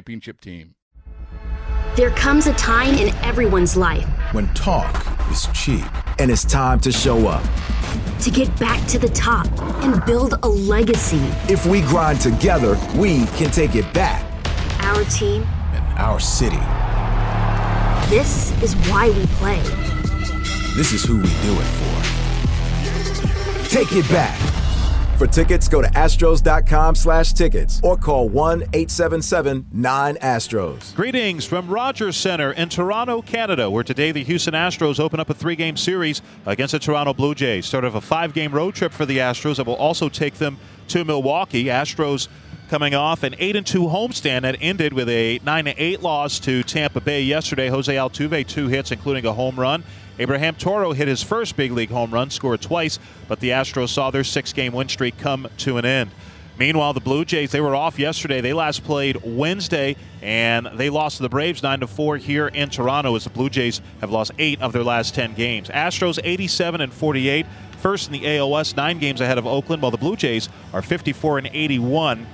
championship team. There comes a time in everyone's life when talk is cheap and it's time to show up. To get back to the top and build a legacy. If we grind together, we can take it back. Our team and our city. This is why we play. This is who we do it for. Take it back. For tickets, go to astros.com slash tickets or call 1-877-9-ASTROS. Greetings from Rogers Center in Toronto, Canada, where today the Houston Astros open up a three-game series against the Toronto Blue Jays. Sort of a five-game road trip for the Astros that will also take them to Milwaukee. Astros coming off an 8 and 2 homestand that ended with a 9 8 loss to Tampa Bay yesterday. Jose Altuve, two hits, including a home run. Abraham Toro hit his first big league home run, scored twice, but the Astros saw their six game win streak come to an end. Meanwhile, the Blue Jays, they were off yesterday. They last played Wednesday, and they lost to the Braves 9 to 4 here in Toronto as the Blue Jays have lost eight of their last 10 games. Astros 87 and 48, first in the ALS, nine games ahead of Oakland, while the Blue Jays are 54 and 81.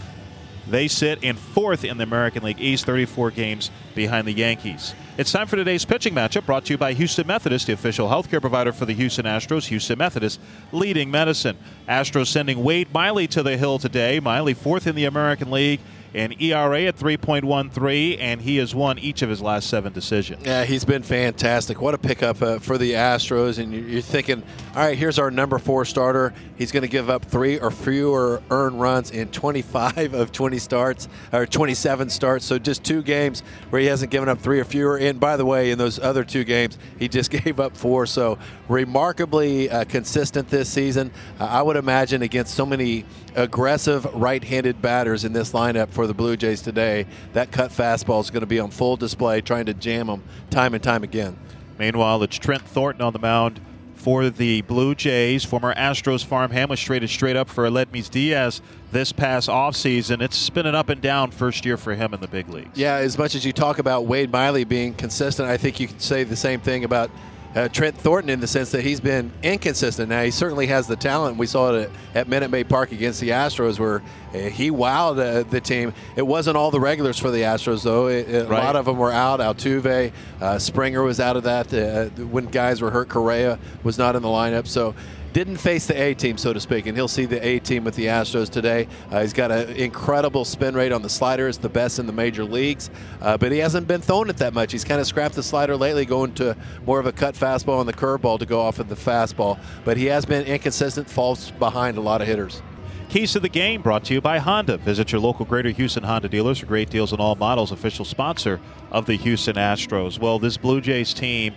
They sit in fourth in the American League East, 34 games behind the Yankees. It's time for today's pitching matchup brought to you by Houston Methodist, the official healthcare provider for the Houston Astros. Houston Methodist leading medicine. Astros sending Wade Miley to the hill today. Miley fourth in the American League an ERA at 3.13, and he has won each of his last seven decisions. Yeah, he's been fantastic. What a pickup uh, for the Astros. And you're thinking, all right, here's our number four starter. He's going to give up three or fewer earned runs in 25 of 20 starts, or 27 starts. So just two games where he hasn't given up three or fewer. And by the way, in those other two games, he just gave up four. So remarkably uh, consistent this season. Uh, I would imagine against so many aggressive right-handed batters in this lineup for the Blue Jays today, that cut fastball is going to be on full display, trying to jam them time and time again. Meanwhile, it's Trent Thornton on the mound for the Blue Jays. Former Astros farmhand was traded straight up for Aledmys Diaz this past offseason. It's been an up and down first year for him in the big leagues. Yeah, as much as you talk about Wade Miley being consistent, I think you could say the same thing about uh, Trent Thornton in the sense that he's been inconsistent. Now he certainly has the talent. We saw it at, at Minute Maid Park against the Astros, where uh, he wowed uh, the team. It wasn't all the regulars for the Astros though. It, it, right. A lot of them were out. Altuve, uh, Springer was out of that uh, when guys were hurt. Correa was not in the lineup. So didn't face the A team, so to speak, and he'll see the A team with the Astros today. Uh, he's got an incredible spin rate on the slider, it's the best in the major leagues, uh, but he hasn't been throwing it that much. He's kind of scrapped the slider lately, going to more of a cut fastball and the curveball to go off of the fastball. But he has been inconsistent, falls behind a lot of hitters. Keys to the game brought to you by Honda. Visit your local Greater Houston Honda dealers for great deals on all models, official sponsor of the Houston Astros. Well, this Blue Jays team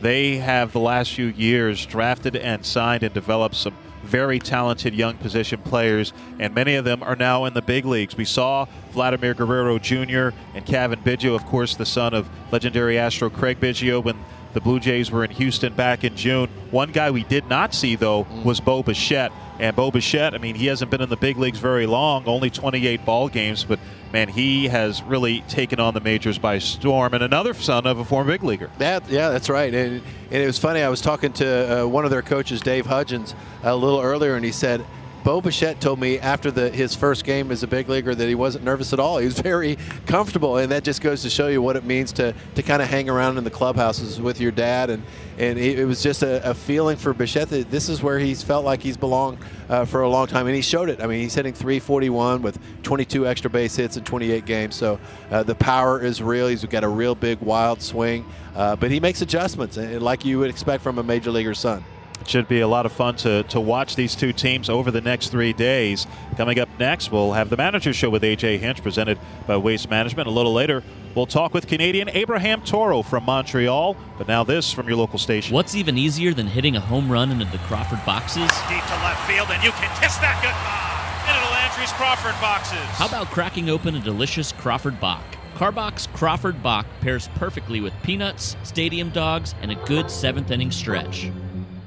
they have the last few years drafted and signed and developed some very talented young position players, and many of them are now in the big leagues. We saw Vladimir Guerrero Jr. and Cavan Biggio, of course, the son of legendary Astro Craig Biggio, when the Blue Jays were in Houston back in June. One guy we did not see, though, was Bo Bichette. And Bo Bichette, I mean, he hasn't been in the big leagues very long, only 28 ball games, but man, he has really taken on the majors by storm. And another son of a former big leaguer. That, yeah, that's right. And, and it was funny. I was talking to uh, one of their coaches, Dave Hudgens, a little earlier, and he said, Bo Bichette told me after the his first game as a big leaguer that he wasn't nervous at all. He was very comfortable, and that just goes to show you what it means to to kind of hang around in the clubhouses with your dad. And and it, was just a, a, feeling for Bichette that this is where he's felt like he's belonged uh, for a long time, and he showed it. I mean, he's hitting 341 with 22 extra base hits in 28 games, so uh, the power is real. He's got a real big, wild swing, uh, but he makes adjustments, and like you would expect from a major leaguer's son. It should be a lot of fun to, to watch these two teams over the next three days. Coming up next, we'll have the manager show with AJ Hinch, presented by Waste Management. A little later, we'll talk with Canadian Abraham Toro from Montreal. But now, this from your local station. What's even easier than hitting a home run into the Crawford boxes? Deep to left field, and you can kiss that goodbye into the Landry's Crawford boxes. How about cracking open a delicious Crawford Bock? Karbach's Crawford Bock pairs perfectly with peanuts, stadium dogs, and a good seventh inning stretch.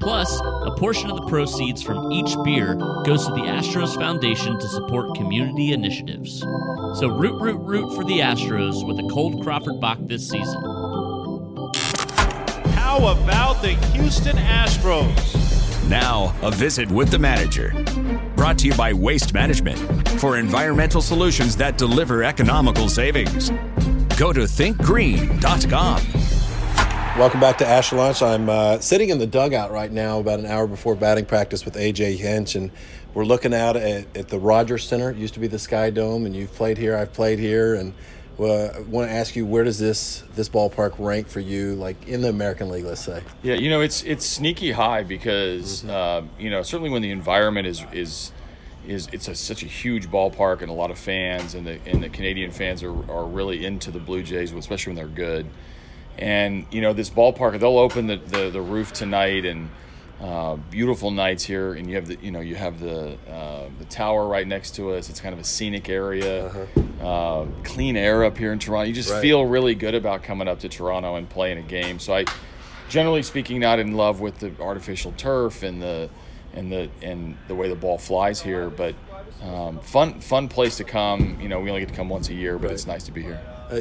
Plus, a portion of the proceeds from each beer goes to the Astros Foundation to support community initiatives. So root, root, root for the Astros with a cold Crawford Bock this season. How about the Houston Astros? Now, a visit with the manager. Brought to you by Waste Management for environmental solutions that deliver economical savings. Go to thinkgreen.com. Welcome back to Asher Lunch. I'm uh, sitting in the dugout right now, about an hour before batting practice with AJ Hinch, and we're looking out at, at the Rogers Center. It used to be the Sky Dome, and you've played here. I've played here, and uh, I want to ask you, where does this this ballpark rank for you, like in the American League? Let's say. Yeah, you know, it's it's sneaky high because mm-hmm. uh, you know certainly when the environment is is is it's a, such a huge ballpark and a lot of fans, and the and the Canadian fans are, are really into the Blue Jays, especially when they're good. And you know this ballpark, they'll open the, the, the roof tonight, and uh, beautiful nights here. And you have the you know you have the uh, the tower right next to us. It's kind of a scenic area, uh-huh. uh, clean air up here in Toronto. You just right. feel really good about coming up to Toronto and playing a game. So I, generally speaking, not in love with the artificial turf and the and the and the way the ball flies here, but um, fun fun place to come. You know, we only get to come once a year, but right. it's nice to be here uh,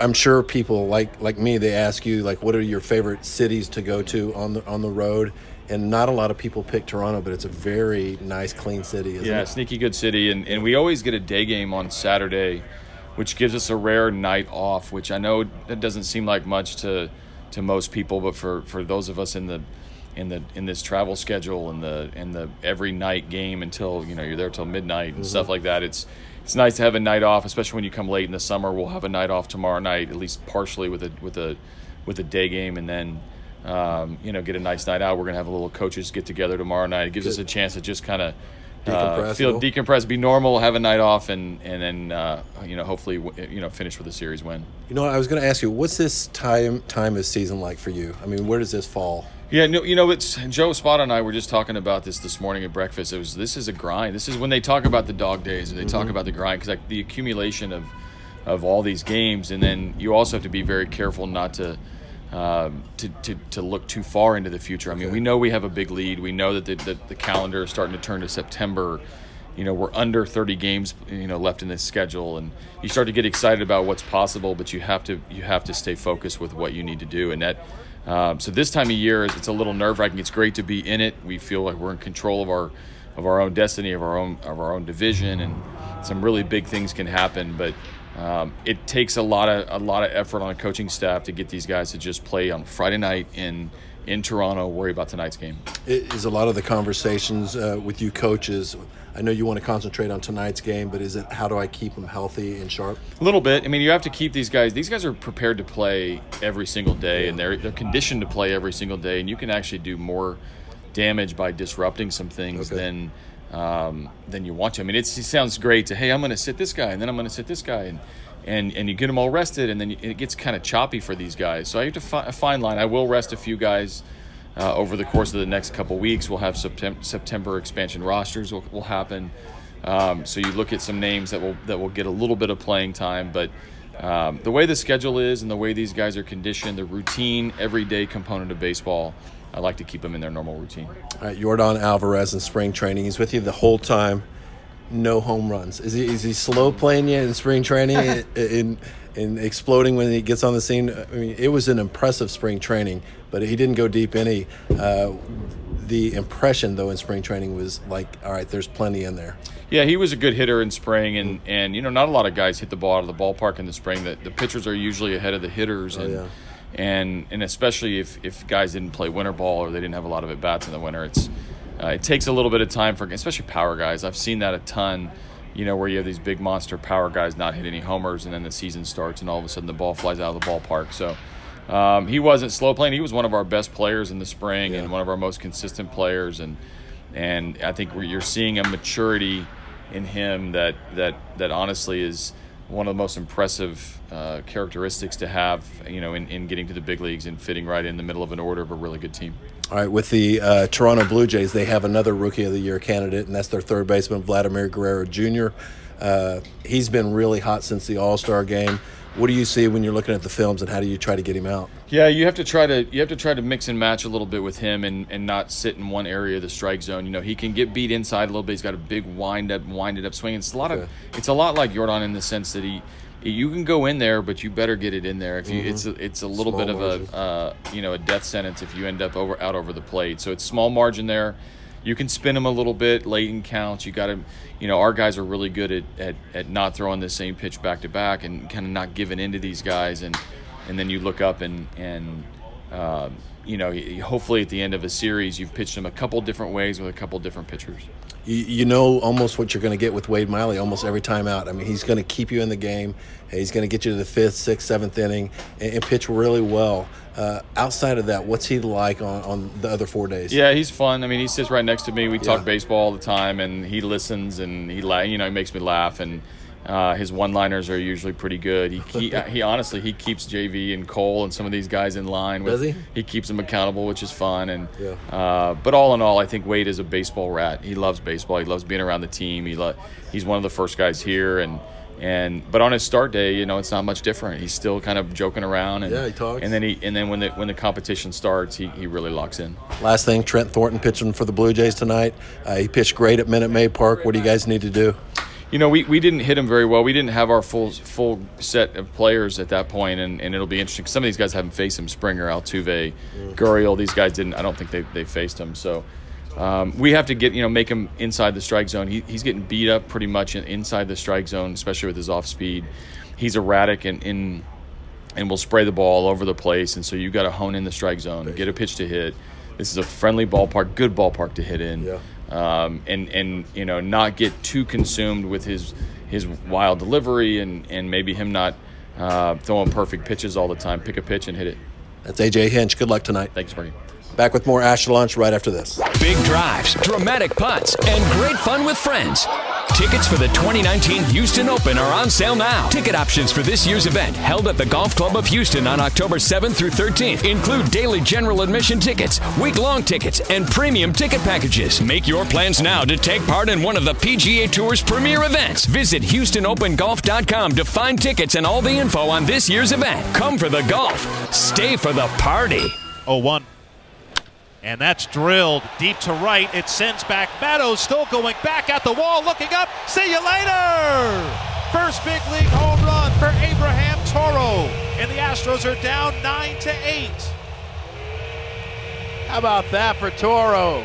I'm sure people like like me they ask you like what are your favorite cities to go to on the on the road and not a lot of people pick Toronto but it's a very nice clean city yeah it? sneaky good city and, and we always get a day game on Saturday which gives us a rare night off which I know that doesn't seem like much to to most people but for for those of us in the in the in this travel schedule and the and the every night game until you know you're there till midnight and mm-hmm. stuff like that it's it's nice to have a night off, especially when you come late in the summer. We'll have a night off tomorrow night, at least partially with a with a with a day game, and then um, you know get a nice night out. We're gonna have a little coaches get together tomorrow night. It gives Good. us a chance to just kind of uh, feel decompress, be normal, have a night off, and and then uh, you know hopefully you know finish with a series win. You know, I was going to ask you, what's this time time of season like for you? I mean, where does this fall? Yeah, no, you know, it's Joe Espada and I were just talking about this this morning at breakfast. It was this is a grind. This is when they talk about the dog days and they mm-hmm. talk about the grind because like the accumulation of of all these games, and then you also have to be very careful not to. Um, to, to, to look too far into the future. I mean, okay. we know we have a big lead. We know that the, the, the calendar is starting to turn to September you know we're under 30 games you know left in this schedule and you start to get excited about what's possible but you have to you have to stay focused with what you need to do and that um, so this time of year, it's a little nerve wracking. It's great to be in it. We feel like we're in control of our of our own destiny, of our own of our own division, and some really big things can happen. But um, it takes a lot of a lot of effort on a coaching staff to get these guys to just play on Friday night in in Toronto. Worry about tonight's game. It is a lot of the conversations uh, with you coaches I know you want to concentrate on tonight's game, but is it how do I keep them healthy and sharp? A little bit. I mean, you have to keep these guys. These guys are prepared to play every single day, and they're they're conditioned to play every single day. And you can actually do more damage by disrupting some things okay. than um, than you want to. I mean, it sounds great to hey, I'm going to sit this guy, and then I'm going to sit this guy, and and and you get them all rested, and then it gets kind of choppy for these guys. So I have to fi- a fine line. I will rest a few guys uh, over the course of the next couple weeks. We'll have September, September expansion rosters will, will happen. Um, so you look at some names that will that will get a little bit of playing time, but um, the way the schedule is and the way these guys are conditioned, the routine, everyday component of baseball, I like to keep them in their normal routine. All right, Yordan Alvarez in spring training. He's with you the whole time. No home runs. Is he is he slow playing you in spring training? in, in and exploding when he gets on the scene. I mean, it was an impressive spring training, but he didn't go deep any. Uh, the impression though in spring training was like, all right, there's plenty in there. Yeah, he was a good hitter in spring, and, and you know not a lot of guys hit the ball out of the ballpark in the spring. The, the pitchers are usually ahead of the hitters, and yeah. and and especially if, if guys didn't play winter ball or they didn't have a lot of at bats in the winter, it's uh, it takes a little bit of time for especially power guys. I've seen that a ton. You know where you have these big monster power guys not hit any homers, and then the season starts, and all of a sudden the ball flies out of the ballpark. So. Um, he wasn't slow playing. He was one of our best players in the spring and one of our most consistent players. And and I think you're seeing a maturity in him that that that honestly is one of the most impressive uh, characteristics to have, you know, in, in getting to the big leagues and fitting right in the middle of an order of a really good team. All right, with the uh, Toronto Blue Jays, they have another Rookie of the Year candidate, and that's their third baseman, Vladimir Guerrero Jr. Uh, he's been really hot since the All Star game. What do you see when you're looking at the films, and how do you try to get him out? Yeah, you have to try to you have to try to mix and match a little bit with him, and, and not sit in one area of the strike zone. You know, he can get beat inside a little bit. He's got a big wind up, winded up swing. It's a lot of it's a lot like Yordan in the sense that he you can go in there, but you better get it in there. If you, mm-hmm. it's a, it's a little small bit margin. of a uh, you know a death sentence if you end up over out over the plate. So it's small margin there. You can spin him a little bit late in counts. You got to, you know, our guys are really good at, at, at not throwing the same pitch back to back and kind of not giving into these guys. And and then you look up and and uh, you know, hopefully at the end of a series, you've pitched him a couple different ways with a couple different pitchers. You, you know almost what you're going to get with Wade Miley almost every time out. I mean, he's going to keep you in the game. He's going to get you to the fifth, sixth, seventh inning and, and pitch really well. Uh, outside of that, what's he like on, on the other four days? Yeah, he's fun. I mean, he sits right next to me. We yeah. talk baseball all the time, and he listens and he, you know, he makes me laugh and uh, his one-liners are usually pretty good. He, he, he honestly he keeps JV and Cole and some of these guys in line. With, Does he? He keeps them accountable, which is fun. And yeah. uh, but all in all, I think Wade is a baseball rat. He loves baseball. He loves being around the team. He lo- he's one of the first guys here, and and but on his start day, you know, it's not much different. He's still kind of joking around. And, yeah, he talks. And then he and then when the when the competition starts, he, he really locks in. Last thing, Trent Thornton pitching for the Blue Jays tonight. Uh, he pitched great at Minute Maid Park. What do you guys need to do? You know, we, we didn't hit him very well. We didn't have our full full set of players at that point, and, and it'll be interesting. Some of these guys haven't faced him: Springer, Altuve, mm. Gurriel. These guys didn't. I don't think they they faced him. So um, we have to get you know make him inside the strike zone. He, he's getting beat up pretty much in, inside the strike zone, especially with his off speed. He's erratic and in and will spray the ball all over the place. And so you've got to hone in the strike zone, get a pitch to hit. This is a friendly ballpark, good ballpark to hit in. Yeah um, and and you know not get too consumed with his his wild delivery and and maybe him not uh, throwing perfect pitches all the time. Pick a pitch and hit it. That's AJ Hinch. Good luck tonight. Thanks, Bernie. Back with more Astro Lunch right after this. Big drives, dramatic putts, and great fun with friends. Tickets for the 2019 Houston Open are on sale now. Ticket options for this year's event, held at the Golf Club of Houston on October 7th through 13th, include daily general admission tickets, week long tickets, and premium ticket packages. Make your plans now to take part in one of the PGA Tour's premier events. Visit HoustonOpenGolf.com to find tickets and all the info on this year's event. Come for the golf, stay for the party. Oh, one. And that's drilled deep to right. It sends back Meadows, still going back at the wall, looking up. See you later! First big league home run for Abraham Toro. And the Astros are down 9 to 8. How about that for Toro?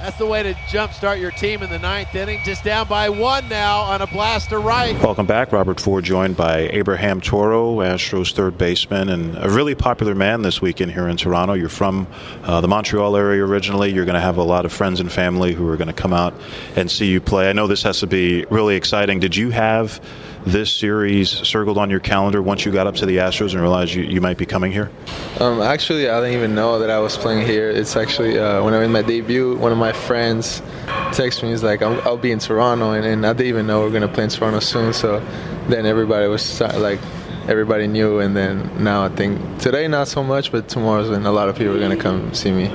That's the way to jumpstart your team in the ninth inning. Just down by one now on a blast to right. Welcome back. Robert Ford joined by Abraham Toro, Astros third baseman, and a really popular man this weekend here in Toronto. You're from uh, the Montreal area originally. You're going to have a lot of friends and family who are going to come out and see you play. I know this has to be really exciting. Did you have this series circled on your calendar once you got up to the Astros and realized you, you might be coming here? Um, actually, I didn't even know that I was playing here. It's actually uh, when I made my debut, one of my friends texted me. He's like, "I'll be in Toronto," and, and I didn't even know we are gonna play in Toronto soon. So then everybody was like, everybody knew, and then now I think today not so much, but tomorrow's when a lot of people are gonna come see me.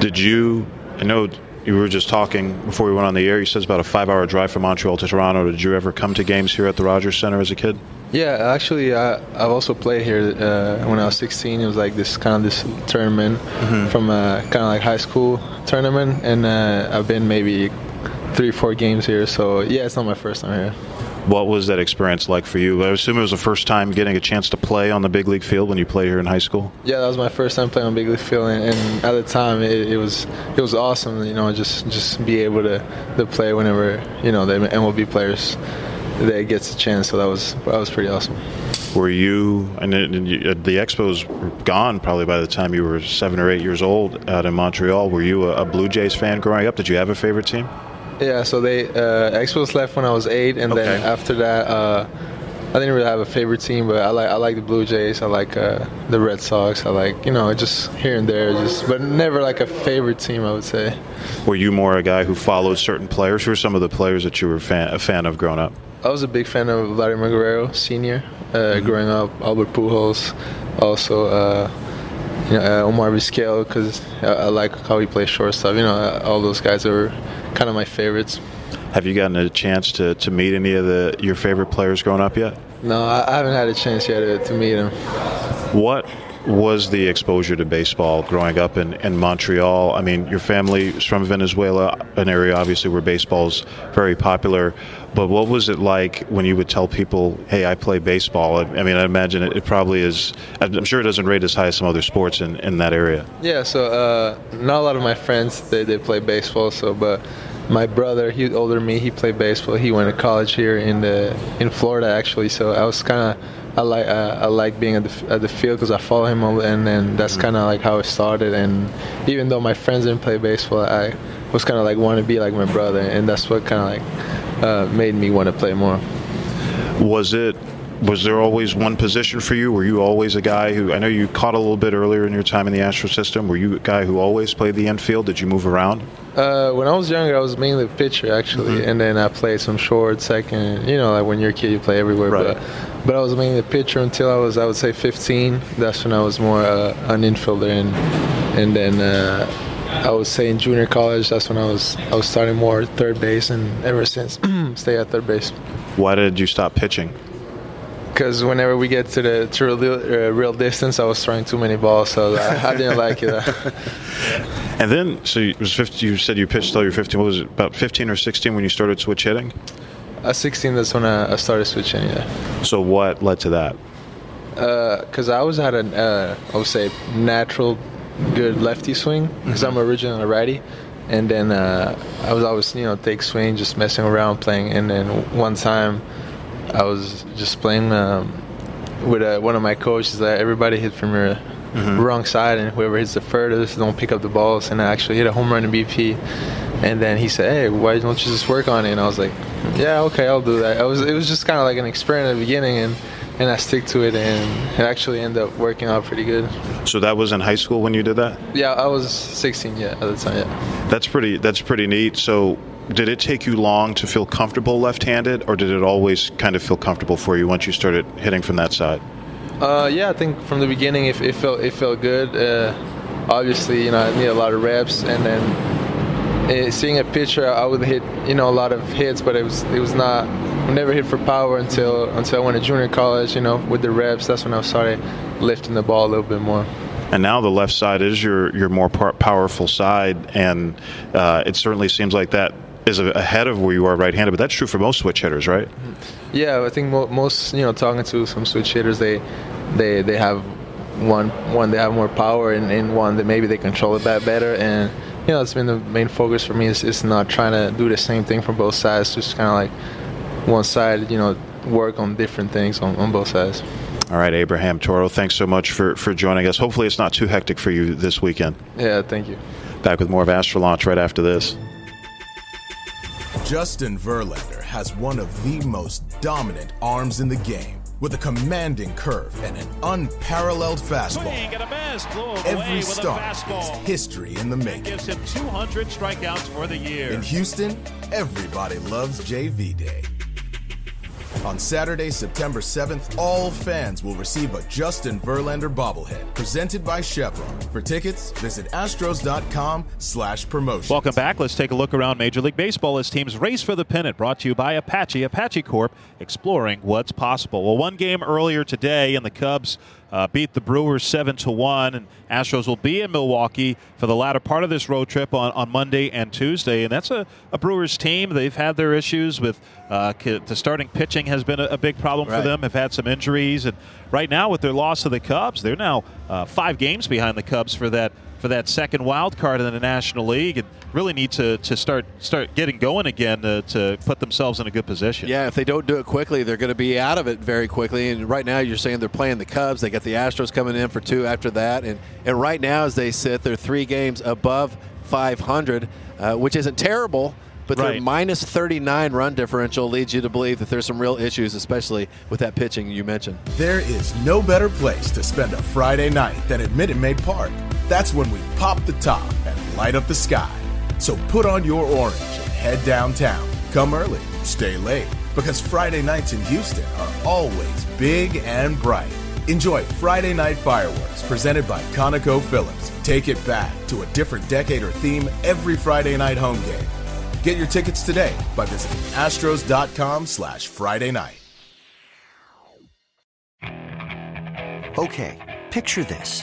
Did you? I know you were just talking before we went on the air. You said it's about a five-hour drive from Montreal to Toronto. Did you ever come to games here at the Rogers Center as a kid? Yeah, actually, I, I've also played here uh, when I was 16. It was like this kind of this tournament mm-hmm. from a kind of like high school tournament, and uh, I've been maybe three, four games here. So yeah, it's not my first time here. What was that experience like for you? I assume it was the first time getting a chance to play on the big league field when you played here in high school. Yeah, that was my first time playing on big league field, and, and at the time it, it, was it was awesome. You know, just just be able to, to play whenever you know the MLB players they gets a chance. So that was that was pretty awesome. Were you and uh, the Expos gone probably by the time you were seven or eight years old out in Montreal? Were you a, a Blue Jays fan growing up? Did you have a favorite team? Yeah, so they uh, Expos left when I was eight, and okay. then after that, uh, I didn't really have a favorite team, but I like I like the Blue Jays. I like uh, the Red Sox. I like you know just here and there, just but never like a favorite team. I would say. Were you more a guy who followed certain players? Who are some of the players that you were fan, a fan of growing up? I was a big fan of Vladimir Guerrero Senior uh, mm-hmm. growing up. Albert Pujols, also. Uh, you know, uh, Omar Vizquel because I, I, like how he plays shortstop. You know, all those guys are kind of my favorites. Have you gotten a chance to, to meet any of the your favorite players growing up yet? No, I haven't had a chance yet to, to meet them. What was the exposure to baseball growing up in, in Montreal? I mean, your family is from Venezuela, an area obviously where baseball's very popular. But what was it like when you would tell people, "Hey, I play baseball"? I, I mean, I imagine it, it, probably is. I'm sure it doesn't rate as high as some other sports in, in that area. Yeah. So uh, not a lot of my friends they, they play baseball. So, but my brother, he's older than me. He played baseball. He went to college here in the in Florida actually. So I was kind of I like uh, I like being at the at the field because I follow him, and then that's mm-hmm. kind of like how it started. And even though my friends didn't play baseball, I was kind of like want to be like my brother, and that's what kind of like uh, made me want to play more. Was it? Was there always one position for you? Were you always a guy who? I know you caught a little bit earlier in your time in the Astro system. Were you a guy who always played the infield? Did you move around? Uh, when I was younger, I was mainly a pitcher actually, mm-hmm. and then I played some short, second. You know, like when you're a kid, you play everywhere. Right. But but I was mainly a pitcher until I was, I would say, 15. That's when I was more uh, an infielder, and and then uh, I would say in junior college, that's when I was I was starting more third base, and ever since, stay at third base. Why did you stop pitching? Because whenever we get to the to real, uh, real distance, I was throwing too many balls, so I, I didn't like it. and then, so you, was 50, you said you pitched till you were 15. What was it, about 15 or 16 when you started switch hitting? At 16, that's when I, I started switching. Yeah. So what led to that? Because uh, I always had a, uh, I would say, natural good lefty swing because mm-hmm. I'm originally a righty, and then uh, I was always you know take swing, just messing around playing, and then one time I was just playing um, with uh, one of my coaches that everybody hit from your mm-hmm. wrong side, and whoever hits the furthest don't pick up the balls, and I actually hit a home run in BP, and then he said, "Hey, why don't you just work on it?" And I was like, "Yeah, okay, I'll do that." I was it was just kind of like an experiment at the beginning, and and I stick to it, and it actually ended up working out pretty good. So that was in high school when you did that? Yeah, I was 16 yeah at the time. Yeah. That's pretty. That's pretty neat. So. Did it take you long to feel comfortable left-handed, or did it always kind of feel comfortable for you once you started hitting from that side? Uh, yeah, I think from the beginning it, it felt it felt good. Uh, obviously, you know, I need a lot of reps, and then uh, seeing a pitcher, I would hit you know a lot of hits, but it was it was not. Never hit for power until until I went to junior college. You know, with the reps, that's when I started lifting the ball a little bit more. And now the left side is your your more powerful side, and uh, it certainly seems like that is ahead of where you are right-handed. But that's true for most switch hitters, right? Yeah, I think most you know talking to some switch hitters, they they they have one one they have more power, and, and one that maybe they control it better and you know, it's been the main focus for me is, is not trying to do the same thing from both sides, just kind of like one side, you know, work on different things on, on both sides. All right, Abraham Toro, thanks so much for, for joining us. Hopefully, it's not too hectic for you this weekend. Yeah, thank you. Back with more of Astro Launch right after this. Justin Verlander has one of the most dominant arms in the game with a commanding curve and an unparalleled fastball. Every start is history in the making. Gives him 200 strikeouts for the year. In Houston, everybody loves JV Day. On Saturday, September 7th, all fans will receive a Justin Verlander bobblehead presented by Chevron. For tickets, visit astros.com slash promotion. Welcome back. Let's take a look around Major League Baseball as teams race for the pennant. Brought to you by Apache, Apache Corp, exploring what's possible. Well, one game earlier today, in the Cubs uh, beat the Brewers seven to one, and Astros will be in Milwaukee for the latter part of this road trip on, on Monday and Tuesday. And that's a, a Brewers team. They've had their issues with uh, the starting pitching has been a, a big problem right. for them. Have had some injuries, and right now with their loss to the Cubs, they're now uh, five games behind the Cubs for that for that second wild card in the National League, and really need to, to start start getting going again to, to put themselves in a good position. Yeah, if they don't do it quickly, they're going to be out of it very quickly. And right now, you're saying they're playing the Cubs. They got the Astros coming in for two after that, and and right now, as they sit, they're three games above 500, uh, which isn't terrible but right. their minus 39 run differential leads you to believe that there's some real issues, especially with that pitching you mentioned. There is no better place to spend a Friday night than at Minute Maid Park. That's when we pop the top and light up the sky. So put on your orange and head downtown. Come early, stay late, because Friday nights in Houston are always big and bright. Enjoy Friday Night Fireworks presented by ConocoPhillips. Take it back to a different decade or theme every Friday night home game. Get your tickets today by visiting astros.com slash Friday night. Okay, picture this.